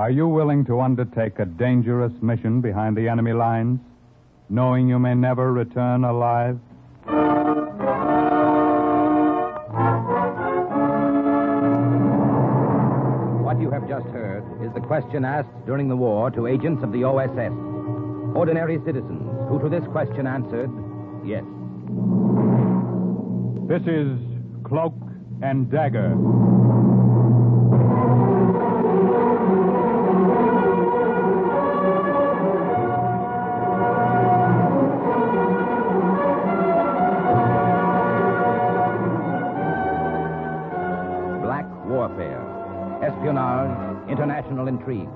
Are you willing to undertake a dangerous mission behind the enemy lines, knowing you may never return alive? What you have just heard is the question asked during the war to agents of the OSS. Ordinary citizens who to this question answered, yes. This is Cloak and Dagger. Espionage, international intrigue.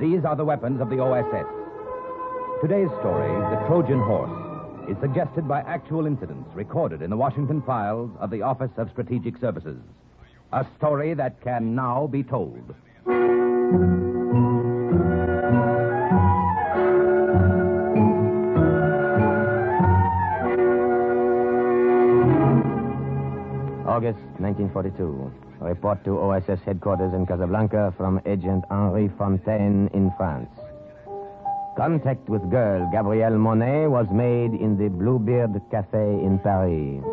These are the weapons of the OSS. Today's story, The Trojan Horse, is suggested by actual incidents recorded in the Washington files of the Office of Strategic Services. A story that can now be told. August 1942. Report to OSS headquarters in Casablanca from Agent Henri Fontaine in France. Contact with girl Gabrielle Monet was made in the Bluebeard Cafe in Paris.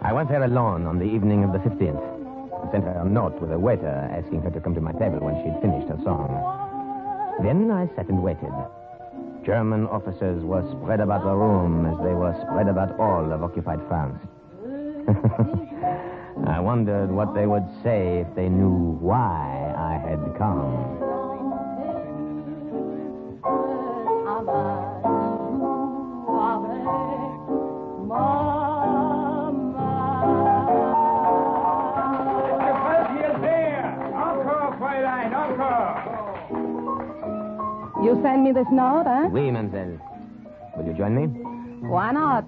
I went there alone on the evening of the 15th. I sent her a note with a waiter asking her to come to my table when she'd finished her song. Then I sat and waited. German officers were spread about the room as they were spread about all of occupied France. I wondered what they would say if they knew why I had come. You send me this note, eh? Oui, mademoiselle. Will you join me? Why not?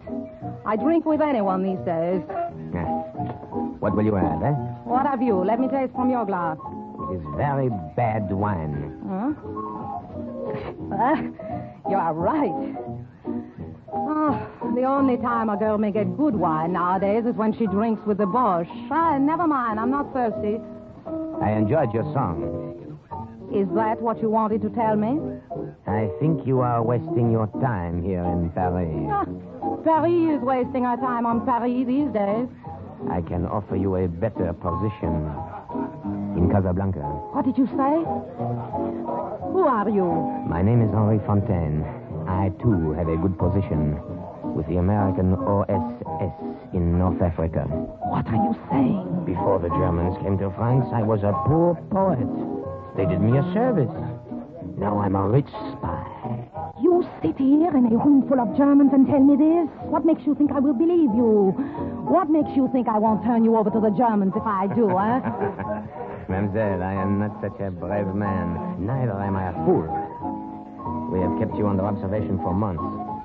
I drink with anyone these days. Yeah. What will you have, eh? What have you? Let me taste from your glass. It is very bad wine. Huh? Ah, you are right. Oh, the only time a girl may get good wine nowadays is when she drinks with the Boche. Ah, never mind. I'm not thirsty. I enjoyed your song. Is that what you wanted to tell me? I think you are wasting your time here in Paris. Paris is wasting our time on Paris these days. I can offer you a better position in Casablanca. What did you say? Who are you? My name is Henri Fontaine. I, too, have a good position with the American OSS in North Africa. What are you saying? Before the Germans came to France, I was a poor poet. They did me a service. Now I'm a rich spy. You sit here in a room full of Germans and tell me this? What makes you think I will believe you? What makes you think I won't turn you over to the Germans if I do, eh? Mademoiselle, I am not such a brave man. Neither am I a fool. We have kept you under observation for months.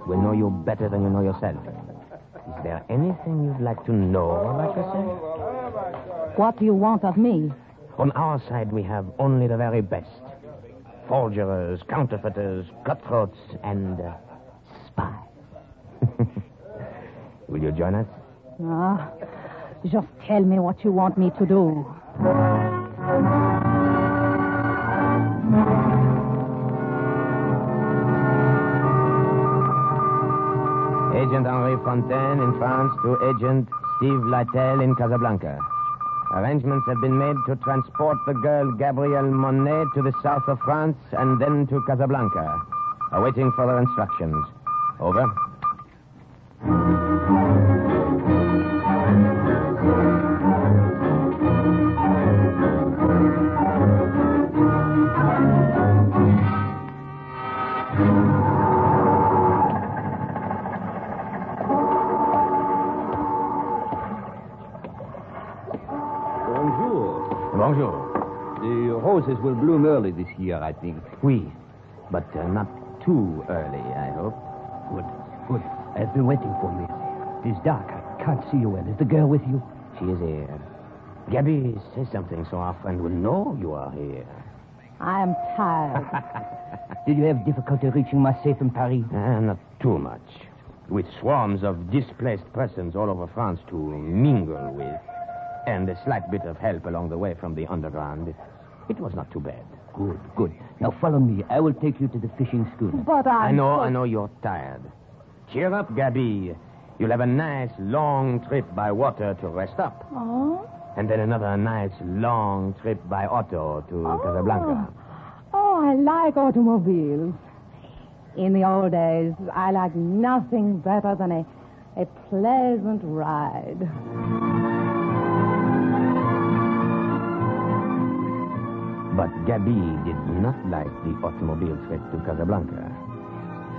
We know you better than you know yourself. Is there anything you'd like to know about yourself? What do you want of me? On our side, we have only the very best forgers, counterfeiters, cutthroats, and uh, spies. Will you join us? Ah, just tell me what you want me to do. Agent Henri Fontaine in France to Agent Steve Lytel in Casablanca. Arrangements have been made to transport the girl Gabrielle Monet to the south of France and then to Casablanca. Awaiting further instructions. Over. Bonjour. Bonjour. The roses will bloom early this year, I think. Oui, but uh, not too early, I hope. Good, good. I've been waiting for you. It is dark. I can't see you well. Is the girl with you? She is here. Gabby, say something so our friend will know you are here. I am tired. Did you have difficulty reaching my safe in Paris? Uh, not too much. With swarms of displaced persons all over France to mingle with. And a slight bit of help along the way from the underground. It, it was not too bad. Good, good. Now follow me. I will take you to the fishing schooner. But I. I know, I know you're tired. Cheer up, Gabby. You'll have a nice long trip by water to rest up. Oh? And then another nice long trip by auto to oh. Casablanca. Oh, I like automobiles. In the old days, I liked nothing better than a, a pleasant ride. But Gabby did not like the automobile trip to Casablanca.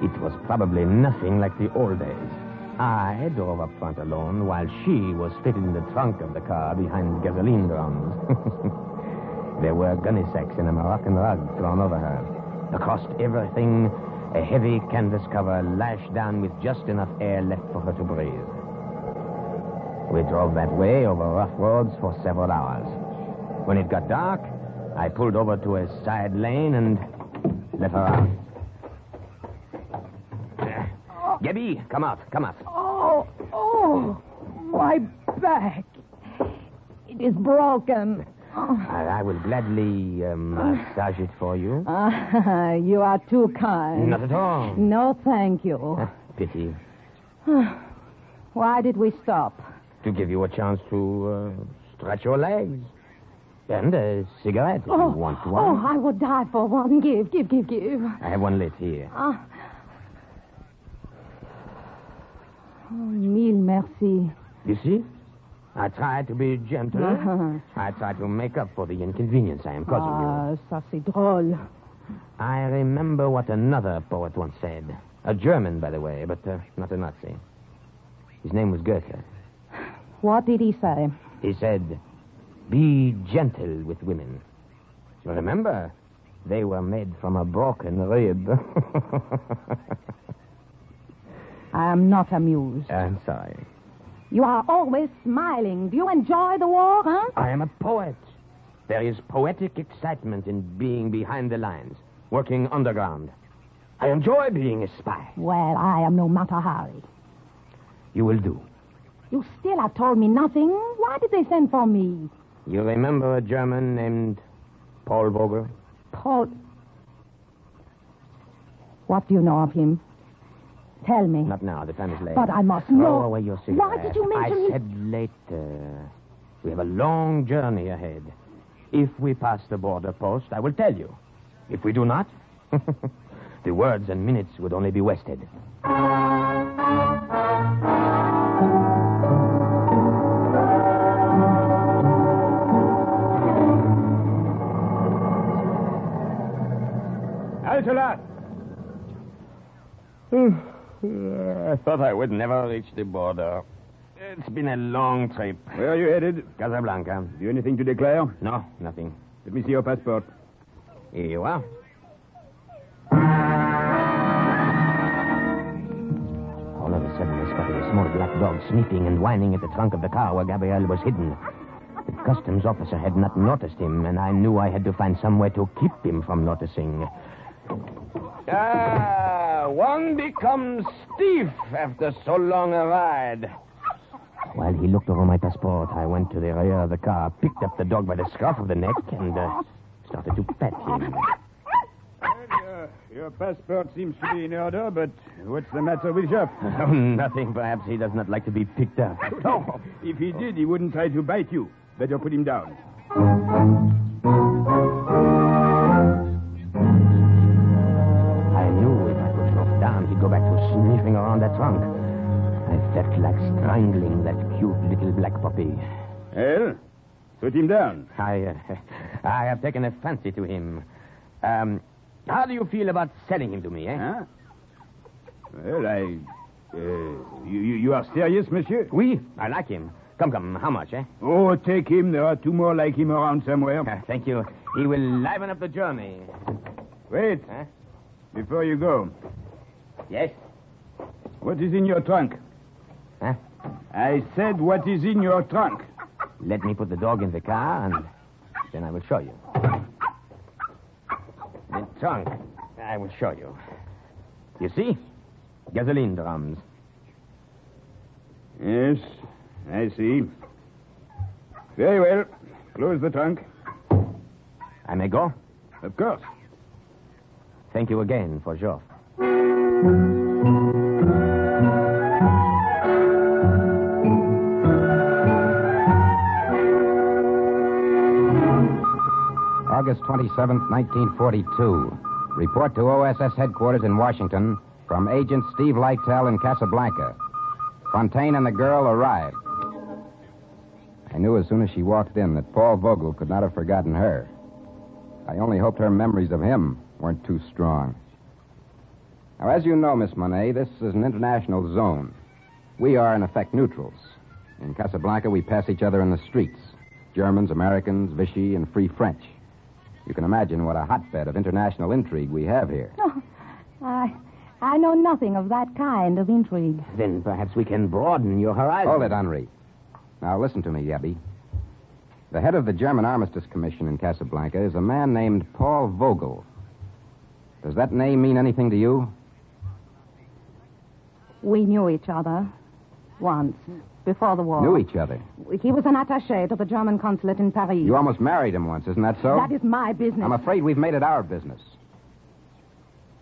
It was probably nothing like the old days. I drove up front alone while she was fitted in the trunk of the car behind gasoline drums. there were gunny sacks in a Moroccan rug thrown over her. Across everything, a heavy canvas cover lashed down with just enough air left for her to breathe. We drove that way over rough roads for several hours. When it got dark, I pulled over to a side lane and let her out. Gabby, come out, come out. Oh, oh, my back. It is broken. I, I will gladly um, massage it for you. Ah, you are too kind. Not at all. No, thank you. Pity. Why did we stop? To give you a chance to uh, stretch your legs. And a cigarette if you want oh, one. I would die for one. Give, give, give, give. I have one lit here. Ah. Oh, mille merci. You see? I tried to be gentle. Uh-huh. I tried to make up for the inconvenience I am causing you. Ah, ça c'est drôle. I remember what another poet once said. A German, by the way, but uh, not a Nazi. His name was Goethe. What did he say? He said, Be gentle with women. You remember? They were made from a broken rib. I am not amused. I'm sorry. You are always smiling. Do you enjoy the war, huh? I am a poet. There is poetic excitement in being behind the lines, working underground. I enjoy being a spy. Well, I am no Mata Hari. You will do. You still have told me nothing. Why did they send for me? You remember a German named Paul Vogel? Paul. What do you know of him? Tell me. Not now. The time is late. But I must Throw know. away your cigarette. Why did you mention it? I him? said later. We have a long journey ahead. If we pass the border post, I will tell you. If we do not, the words and minutes would only be wasted. I thought I would never reach the border. It's been a long trip. Where are you headed? Casablanca. Have you anything to declare? No, nothing. Let me see your passport. Here you are. All of a sudden, I spotted a small black dog sniffing and whining at the trunk of the car where Gabrielle was hidden. The customs officer had not noticed him, and I knew I had to find some way to keep him from noticing. Ah, one becomes stiff after so long a ride. While he looked over my passport, I went to the rear of the car, picked up the dog by the scruff of the neck, and uh, started to pet him. your passport seems to be in order, but what's the matter with Jeff? Oh, nothing. Perhaps he does not like to be picked up. No, if he did, he wouldn't try to bite you. Better put him down. Sniffing around that trunk. I felt like strangling that cute little black puppy. Well, put him down. I, uh, I have taken a fancy to him. Um, how do you feel about selling him to me, eh? Huh? Well, I. Uh, you, you, are serious, monsieur? Oui, I like him. Come, come, how much, eh? Oh, take him. There are two more like him around somewhere. Uh, thank you. He will liven up the journey. Wait. Huh? Before you go, Yes? What is in your trunk? Huh? I said, what is in your trunk? Let me put the dog in the car, and then I will show you. The trunk, I will show you. You see? Gasoline drums. Yes, I see. Very well. Close the trunk. I may go? Of course. Thank you again for Joff. August 27th, 1942. Report to OSS headquarters in Washington from Agent Steve Lytel in Casablanca. Fontaine and the girl arrived. I knew as soon as she walked in that Paul Vogel could not have forgotten her. I only hoped her memories of him weren't too strong. Now, as you know, Miss Monet, this is an international zone. We are, in effect, neutrals. In Casablanca, we pass each other in the streets Germans, Americans, Vichy, and Free French. You can imagine what a hotbed of international intrigue we have here. Oh, I, I know nothing of that kind of intrigue. Then perhaps we can broaden your horizon. Hold it, Henri. Now, listen to me, Gabby. The head of the German Armistice Commission in Casablanca is a man named Paul Vogel. Does that name mean anything to you? We knew each other once, before the war. Knew each other. He was an attaché to the German consulate in Paris. You almost married him once, isn't that so? That is my business. I'm afraid we've made it our business.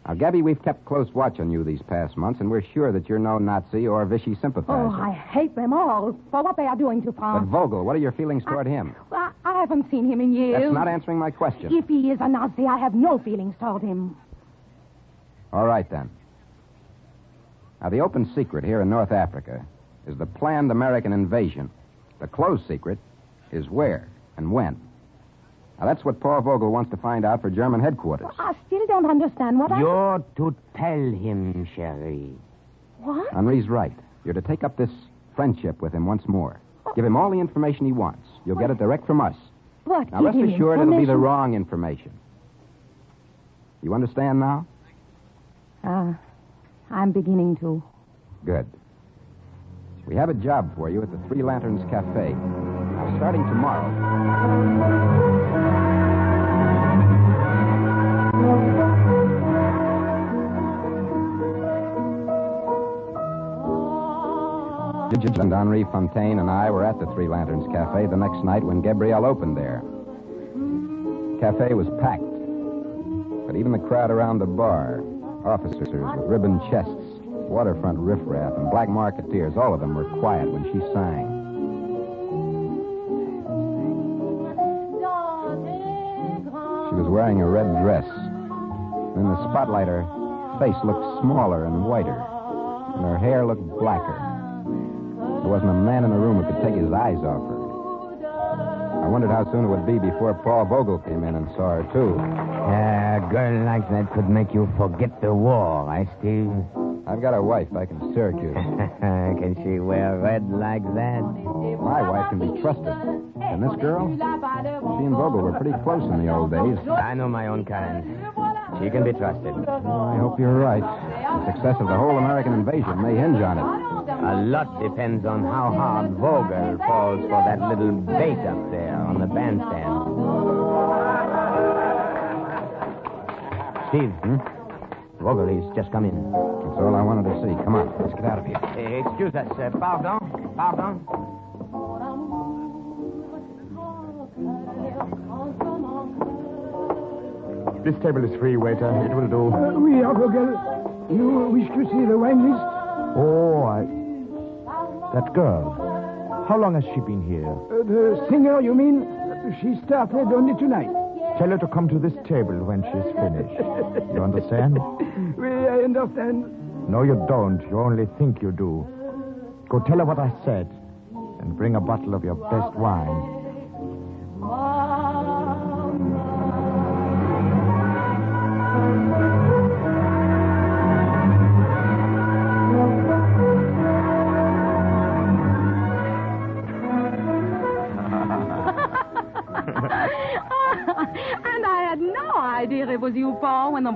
Now, Gabby, we've kept close watch on you these past months, and we're sure that you're no Nazi or Vichy sympathizer. Oh, I hate them all for what they are doing to France. But Vogel, what are your feelings toward him? I, I haven't seen him in years. That's not answering my question. If he is a Nazi, I have no feelings toward him. All right, then. Now, the open secret here in North Africa is the planned American invasion. The close secret is where and when. Now, that's what Paul Vogel wants to find out for German headquarters. I still don't understand what I... You're to tell him, Cherie. What? Henri's right. You're to take up this friendship with him once more. Give him all the information he wants. You'll get it direct from us. What? Now, Give rest him assured it'll be the wrong information. You understand now? Uh, I'm beginning to. Good. We have a job for you at the Three Lanterns Cafe. Now, starting tomorrow. And Henri Fontaine and I were at the Three Lanterns Cafe the next night when Gabrielle opened there. Cafe was packed, but even the crowd around the bar, officers with ribbon chests, waterfront riffraff, and black marketeers, all of them were quiet when she sang. She was wearing a red dress. In the spotlight, her face looked smaller and whiter, and her hair looked blacker. There wasn't a man in the room who could take his eyes off her. I wondered how soon it would be before Paul Vogel came in and saw her, too. A girl like that could make you forget the war, I Steve. I've got a wife back in Syracuse. can she wear red like that? My wife can be trusted. And this girl? She and Vogel were pretty close in the old days. I know my own kind. She can be trusted. I hope you're right. The success of the whole American invasion may hinge on it. A lot depends on how hard Vogel falls for that little bait up there on the bandstand. Steve, hmm? Vogel, he's just come in. That's all I wanted to see. Come on, let's get out of here. Eh, excuse us. Uh, pardon? Pardon? This table is free, waiter. It will do. Uh, oui, Vogel. You wish to see the wine list? Oh, I. That girl. How long has she been here? Uh, the singer, you mean? She started only tonight. Tell her to come to this table when she's finished. You understand? Oui, I understand. No, you don't. You only think you do. Go tell her what I said. And bring a bottle of your best wine.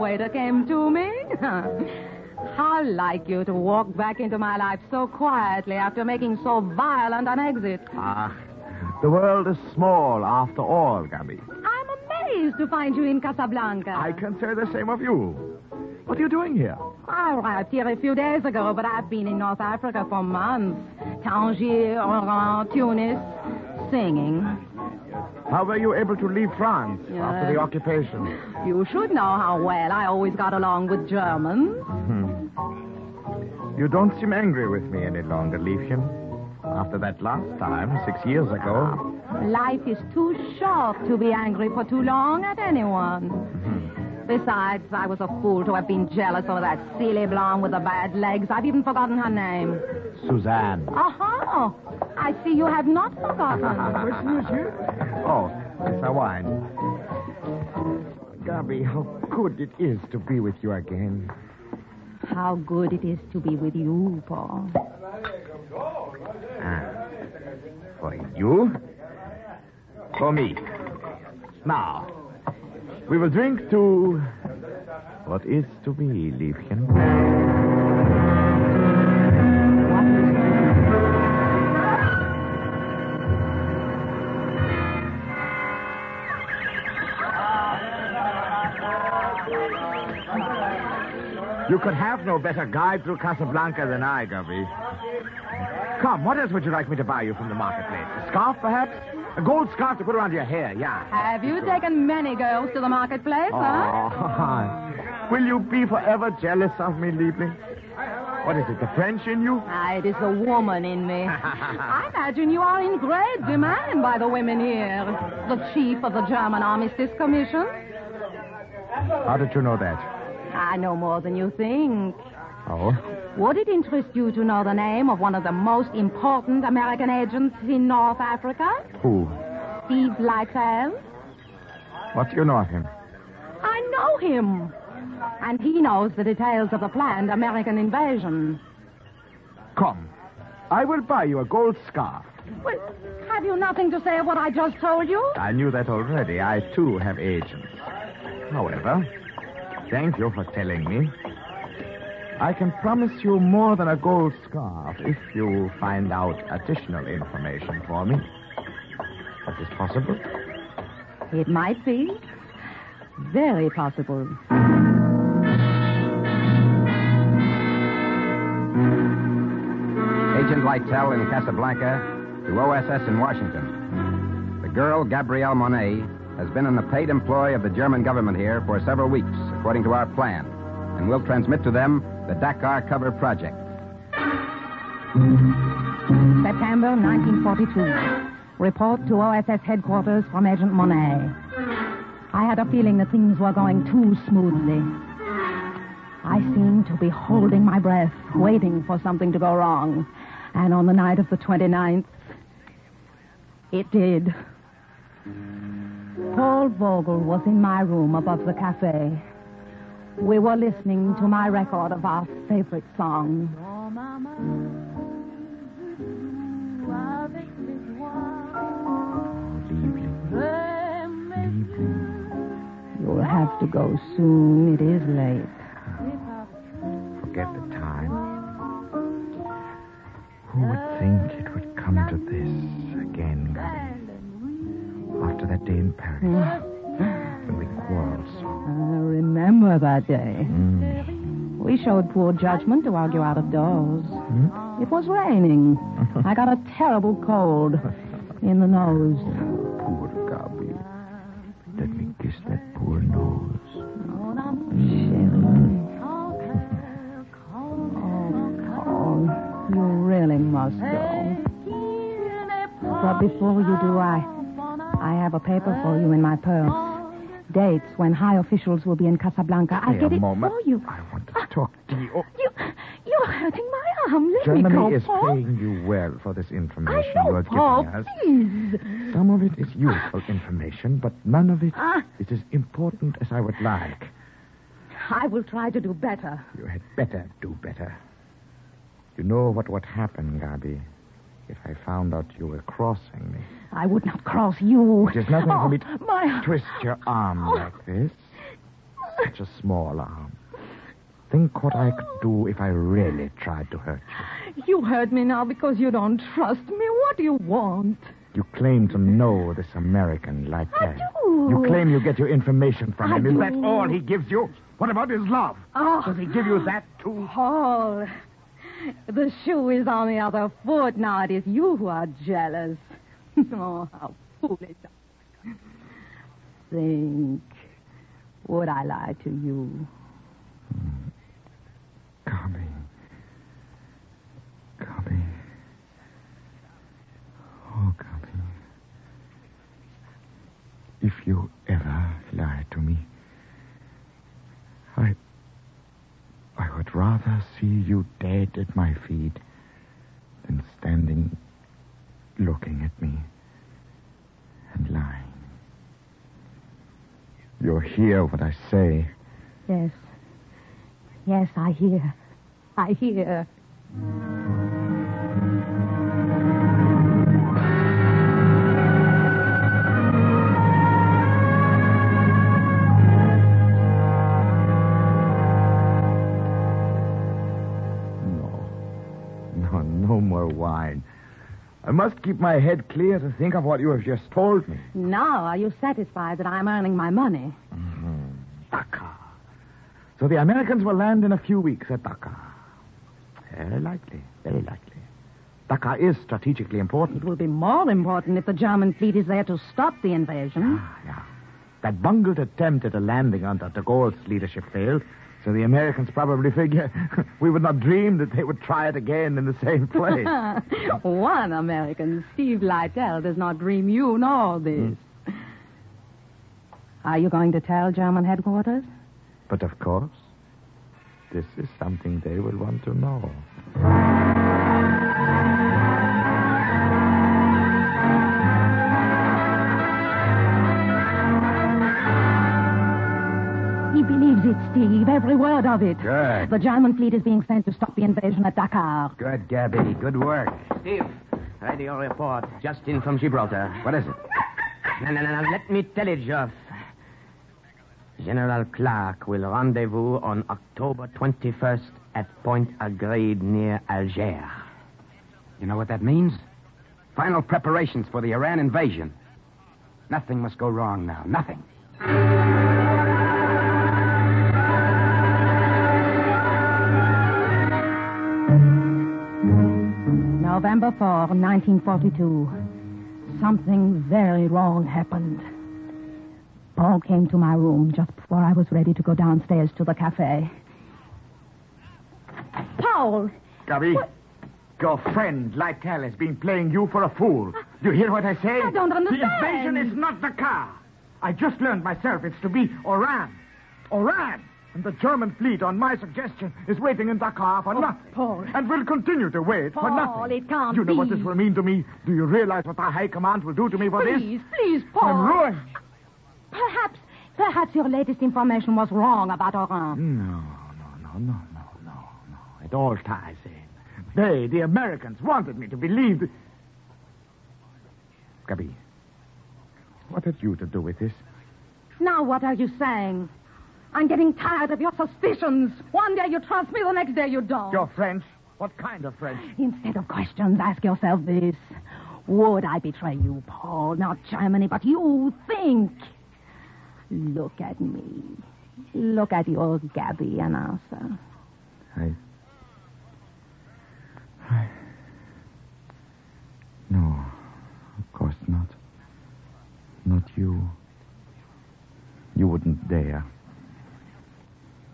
Waiter came to me. How like you to walk back into my life so quietly after making so violent an exit. Ah, the world is small after all, Gabby. I'm amazed to find you in Casablanca. I can say the same of you. What are you doing here? I arrived here a few days ago, but I've been in North Africa for months. Tangier, Oran, Tunis. singing. How were you able to leave France Yeah. after the occupation? You should know how well I always got along with Germans. Hmm. You don't seem angry with me any longer, Liebchen. After that last time, six years ago. Ah, life is too short to be angry for too long at anyone. Hmm. Besides, I was a fool to have been jealous of that silly blonde with the bad legs. I've even forgotten her name. Suzanne. Aha! I see you have not forgotten. Oh, it's a wine. Gabby, how good it is to be with you again. How good it is to be with you, Paul. Ah. For you? For me. Now, we will drink to what is to be, Liebchen. You could have no better guide through Casablanca than I, Gabby. Come, what else would you like me to buy you from the marketplace? A scarf, perhaps? A gold scarf to put around your hair, yeah. Have you taken many girls to the marketplace, huh? Oh, will you be forever jealous of me, Liebling? What is it, the French in you? Ah, it is the woman in me. I imagine you are in great demand by the women here. The chief of the German Armistice Commission. How did you know that? I know more than you think. Oh? Would it interest you to know the name of one of the most important American agents in North Africa? Who? Steve Lytle? What do you know of him? I know him. And he knows the details of the planned American invasion. Come. I will buy you a gold scarf. Well, have you nothing to say of what I just told you? I knew that already. I, too, have agents. However, thank you for telling me. I can promise you more than a gold scarf if you find out additional information for me. Is possible. It might be. Very possible. Agent Lytell in Casablanca to OSS in Washington. The girl, Gabrielle Monet, has been in the paid employ of the German government here for several weeks, according to our plan, and will transmit to them the Dakar cover project. September 1942. Report to OSS headquarters from Agent Monet. I had a feeling that things were going too smoothly. I seemed to be holding my breath, waiting for something to go wrong. And on the night of the 29th, it did. Paul Vogel was in my room above the cafe. We were listening to my record of our favorite song. You'll have to go soon. It is late. Forget the time. Who would think it would come to this that day in Paris, hmm. when we quarreled so. I remember that day. Mm. We showed poor judgment to argue out of doors. Hmm? It was raining. I got a terrible cold in the nose. Oh, poor Gabby. Let me kiss that poor nose. Hmm. Oh, you really must go. But before you do, I, I have a paper for you in my purse. Dates when high officials will be in Casablanca. I'll get a it moment. for you. I want to talk to you. Oh, You, you're hurting my arm. Let me Germany go, is Paul. paying you well for this information know, you are Paul. giving us. Please. Some of it is useful information, but none of it Ah. is as important as I would like. I will try to do better. You had better do better. You know what would happen, Gabby, if I found out you were crossing me. I would not cross you. It is nothing oh, for me to oh, My... twist your arm Oh. like this. Such a small arm. Think what I could do if I really tried to hurt you. You hurt me now because you don't trust me. What do you want? You claim to know this American like I that. do. You claim you get your information from I him. Is that all he gives you? What about his love? Oh, Does he give you that too? Paul, the shoe is on the other foot. Now it is you who are jealous. oh, how foolish. Think. Would I lie to you? Gabby. Gabby. Oh, Gabby. If you ever lie to me, I. I would rather see you dead at my feet than standing looking at me and lying. You'll hear what I say. Yes. Yes, I hear. I hear. I must keep my head clear to think of what you have just told me. Now, are you satisfied that I'm earning my money? Dakar. So the Americans will land in a few weeks at Dakar. Very likely, very likely. Dakar is strategically important. It will be more important if the German fleet is there to stop the invasion. Ah, yeah. That bungled attempt at a landing under de Gaulle's leadership failed, so the Americans probably figure we would not dream that they would try it again in the same place. One American, Steve Lytle, does not dream you know this. Hmm. Are you going to tell German headquarters? but of course, this is something they will want to know. Steve, every word of it. Good. The German fleet is being sent to stop the invasion at Dakar. Good, Gabby. Good work. Steve, radio report. Just in from Gibraltar. What is it? No, no, no, no. Let me tell it, Geoff. General Clark will rendezvous on October 21st at Point Agreed near Algiers. You know what that means? Final preparations for the Oran invasion. Nothing must go wrong now. Nothing. November 4, 1942. Something very wrong happened. Paul came to my room just before I was ready to go downstairs to the cafe. Paul! Gabby, your friend Lytle has been playing you for a fool. Do you hear what I say? I don't understand. The invasion is not Dakar. I just learned myself it's to be Oran. Oran! And the German fleet, on my suggestion, is waiting in Dakar for oh, nothing. Oh, Paul. And will continue to wait for nothing. Paul, nothing. it can't You know what this will mean to me? Do you realize what the High Command will do to me for Please, this? please, please, Paul. I'm ruined. Perhaps, perhaps your latest information was wrong about Oran. No, no, no, no, no, no, no. It all ties in. They, the Americans, wanted me to believe that... Gabby, what had you to do with this? Now, what are you saying? I'm getting tired of your suspicions. One day you trust me, the next day you don't. You're French? What kind of French? Instead of questions, ask yourself this. Would I betray you, Paul? Not Germany, but you. Think. Look at me. Look at your Gabby and answer. I... I... No, of course not. Not you. You wouldn't dare.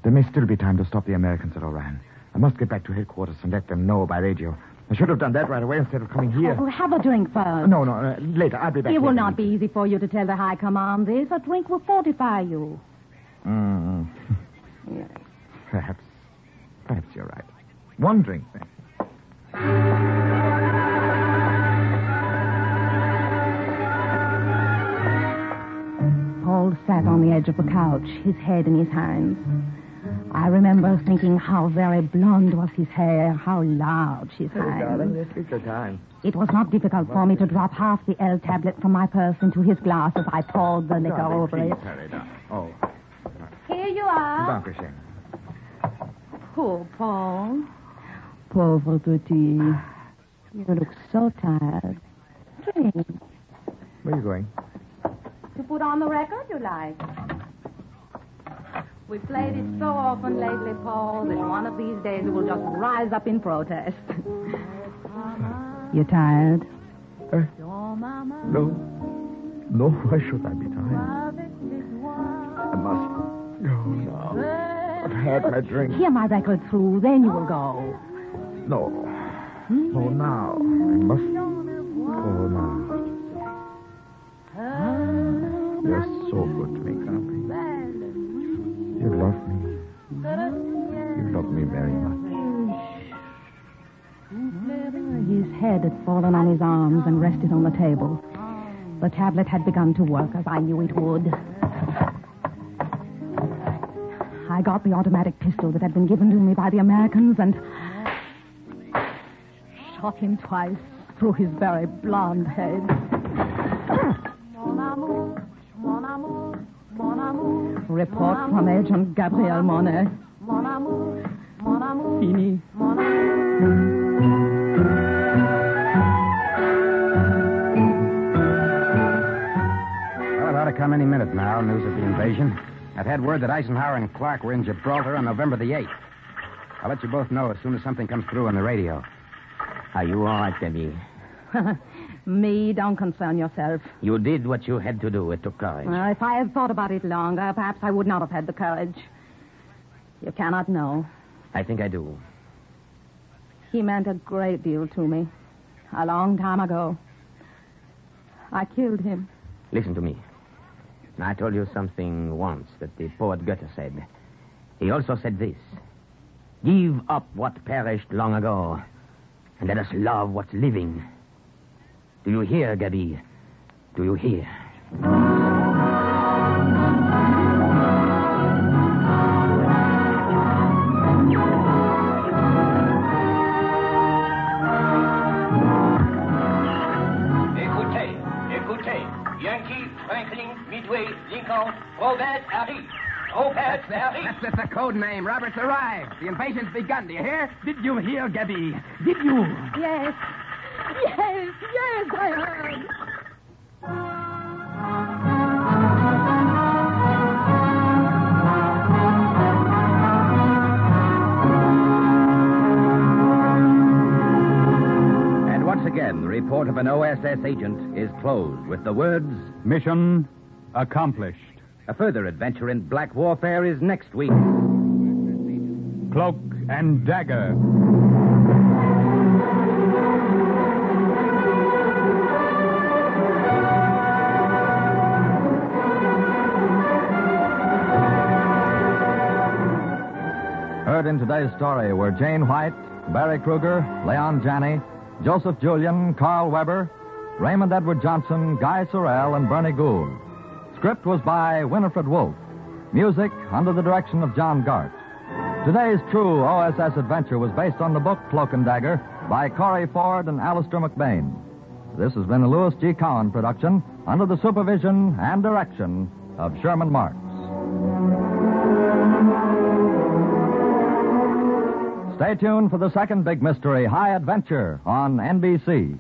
There may still be time to stop the Americans at Oran. I must get back to headquarters and let them know by radio. I should have done that right away instead of coming here. Oh, have a drink first. No, no, uh, later. I'll be back. It will not be easy for you to tell the High Command this. A drink will fortify you. Mm. Yes. Perhaps. Perhaps you're right. One drink, then. Paul sat on the edge of the couch, his head in his hands. I remember thinking how very blonde was his hair, how large his hands. just take your time. It was not difficult for me to drop half the L tablet from my purse into his glass as I poured the liquor over it. hurry down. Oh, Here you are. Dankeschön. Poor Paul. Pauvre petit. You look so tired. Drink. Where are you going? To put on the record you like. We played it so often lately, Paul, that one of these days it will just rise up in protest. You're tired? Uh, No. No, why should I be tired? I must go now. I've had my drink. Hear my record through, then you will go. No. No, now. I must his arms and rested on the table. The tablet had begun to work as I knew it would. I got the automatic pistol that had been given to me by the Americans and shot him twice through his very blond head. Report from Agent Gabrielle Monet. Fini. Any minute now, news of the invasion. I've had word that Eisenhower and Clark were in Gibraltar on November the 8th. I'll let you both know as soon as something comes through on the radio. Are you all right, Debbie? Me, don't concern yourself. You did what you had to do. It took courage. Well, if I had thought about it longer, perhaps I would not have had the courage. You cannot know. I think I do. He meant a great deal to me. A long time ago. I killed him. Listen to me. I told you something once that the poet Goethe said. He also said this Give up what perished long ago, and let us love what's living. Do you hear, Gabby? Do you hear? Name. Robert's arrived. The invasion's begun. Do you hear? Did you hear, Gabby? Did you? Yes. Yes, yes, I heard. And once again, the report of an OSS agent is closed with the words Mission accomplished. A further adventure in black warfare is next week. Cloak and dagger. Heard in today's story were Jane White, Berry Kroeger, Leon Janney, Joseph Julian, Carl Weber, Raymond Edward Johnson, Guy Sorel, and Bernie Gould. Script was by Winifred Wolfe. Music under the direction of John Gart. Today's true OSS adventure was based on the book Cloak and Dagger by Corey Ford and Alastair MacBain. This has been a Louis G. Cowan production under the supervision and direction of Sherman Marks. Stay tuned for the second big mystery, High Adventure, on NBC.